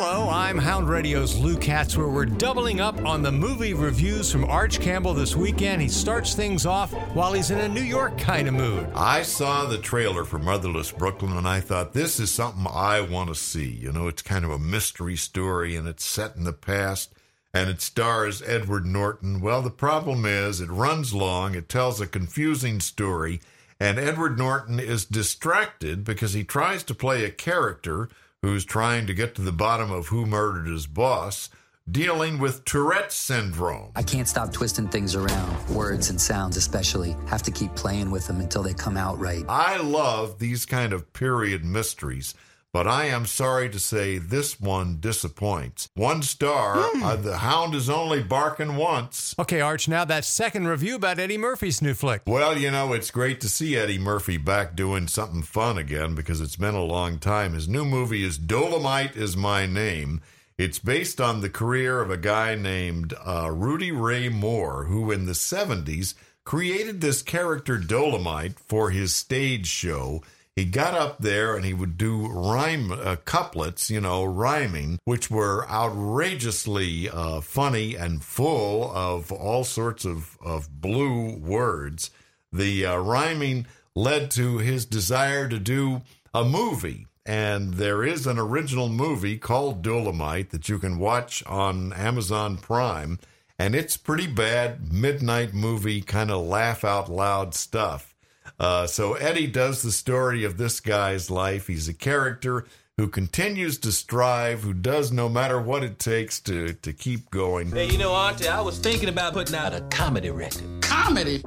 Hello, I'm Hound Radio's Lou Katz, where we're doubling up on the movie reviews from Arch Campbell this weekend. He starts things off while he's in a New York kind of mood. I saw the trailer for Motherless Brooklyn and I thought, this is something I want to see. You know, it's kind of a mystery story and it's set in the past and it stars Edward Norton. Well, the problem is it runs long, it tells a confusing story, and Edward Norton is distracted because he tries to play a character who's trying to get to the bottom of who murdered his boss, dealing with Tourette's syndrome. I can't stop twisting things around, words and sounds especially. Have to keep playing with them until they come out right. I love these kind of period mysteries. But I am sorry to say this one disappoints. One star, mm. uh, The Hound is only barking once. Okay, Arch, now that second review about Eddie Murphy's new flick. Well, you know, it's great to see Eddie Murphy back doing something fun again because it's been a long time. His new movie is Dolemite is My Name. It's based on the career of a guy named uh, Rudy Ray Moore, who in the 70s created this character Dolemite for his stage show he got up there and he would do rhyme uh, couplets, you know, rhyming, which were outrageously uh, funny and full of all sorts of, of blue words. The uh, rhyming led to his desire to do a movie. And there is an original movie called Dolemite that you can watch on Amazon Prime. And it's pretty bad, midnight movie, kind of laugh out loud stuff. Uh, so Eddie does the story of this guy's life. He's a character who continues to strive, who does no matter what it takes to to keep going. Hey, you know, Auntie, I was thinking about putting out a comedy record. Comedy?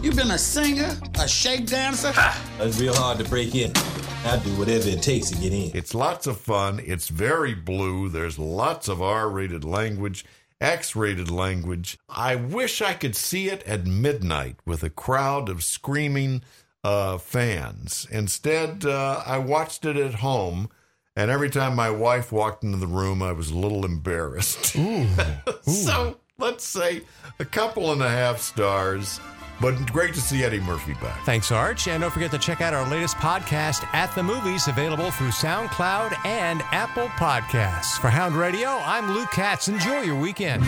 You've been a singer, a shake dancer? Ha! It's real hard to break in. I do whatever it takes to get in. It's lots of fun. It's very blue. There's lots of R-rated language. X rated language. I wish I could see it at midnight with a crowd of screaming uh, fans. Instead, uh, I watched it at home. And every time my wife walked into the room, I was a little embarrassed. Ooh, ooh. so let's say a couple and a half stars. But great to see Eddie Murphy back. Thanks, Arch. And don't forget to check out our latest podcast, At the Movies, available through SoundCloud and Apple Podcasts. For Hound Radio, I'm Lou Katz. Enjoy your weekend.